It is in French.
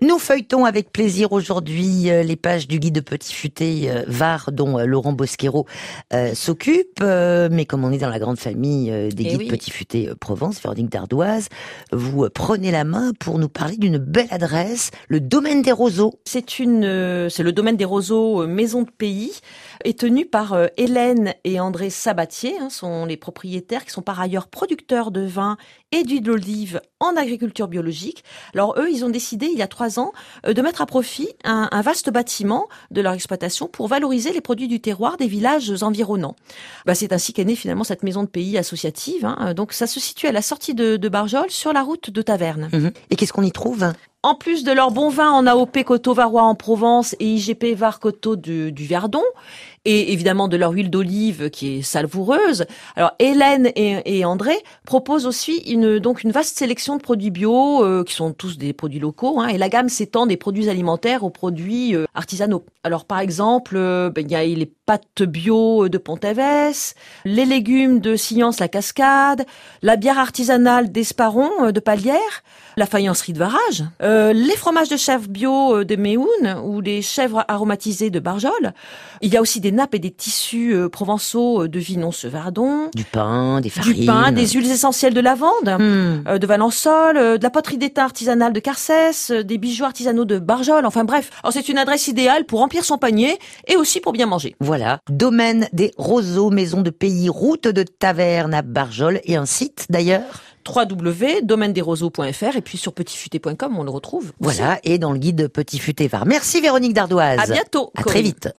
Nous feuilletons avec plaisir aujourd'hui euh, les pages du guide de Petit Futé euh, Var dont euh, Laurent Bosquero s'occupe. Mais comme on est dans la grande famille des Eh guides oui. Petit Futé Provence, Véronique Dardoise, vous prenez la main pour nous parler d'une belle adresse, le domaine des roseaux. C'est une, c'est le domaine des roseaux Maison de Pays, est tenu par Hélène et André Sabatier, hein, sont les propriétaires qui sont par ailleurs producteurs de vin et d'huile d'olive en agriculture biologique. Alors eux, ils ont décidé il y a trois ans euh, de mettre à profit un, un vaste bâtiment de leur exploitation pour valoriser les produits du terroir des villages environnants. Bah, c'est ainsi qu'est née finalement cette maison de pays associative. hein. Donc ça se situe à la sortie de, de Barjol sur la route de Taverne. Mhm. Et qu'est-ce qu'on y trouve? En plus de leur bon vin en AOP Coteau Varois en Provence et IGP Var Coteau du, du Verdon, et évidemment de leur huile d'olive qui est savoureuse. Alors Hélène et, André proposent aussi une donc une vaste sélection de produits bio euh, qui sont tous des produits locaux. Hein, et la gamme s'étend des produits alimentaires aux produits euh, artisanaux. Alors par exemple, euh, ben, il y a les pâtes bio de Pont-Évès, les légumes de Science la Cascade, la bière artisanale d'Esparon de Palière, la faïencerie de Varage, les fromages de chèvre bio de Méhoun ou les chèvres aromatisées de Barjol. Il y a aussi des nappes et des tissus euh, provençaux euh, de Vinon-Sevardon, Du pain, des farines. du pain, des huiles essentielles de lavande. Hmm. euh, de Valençol, de la poterie d'étain artisanale de Carcès, des bijoux artisanaux de Barjol, enfin bref. Alors c'est une adresse idéale pour remplir son panier et aussi pour bien manger. Voilà, domaine des roseaux, maison de pays, route de Taverne à Barjol et un site d'ailleurs. www.domaine-des-roseaux.fr et puis sur petitfuté.com on le retrouve. aussi. Voilà, et dans le guide Petit Futé Var. Merci Véronique Dardoise. À bientôt. À Corinne. très vite.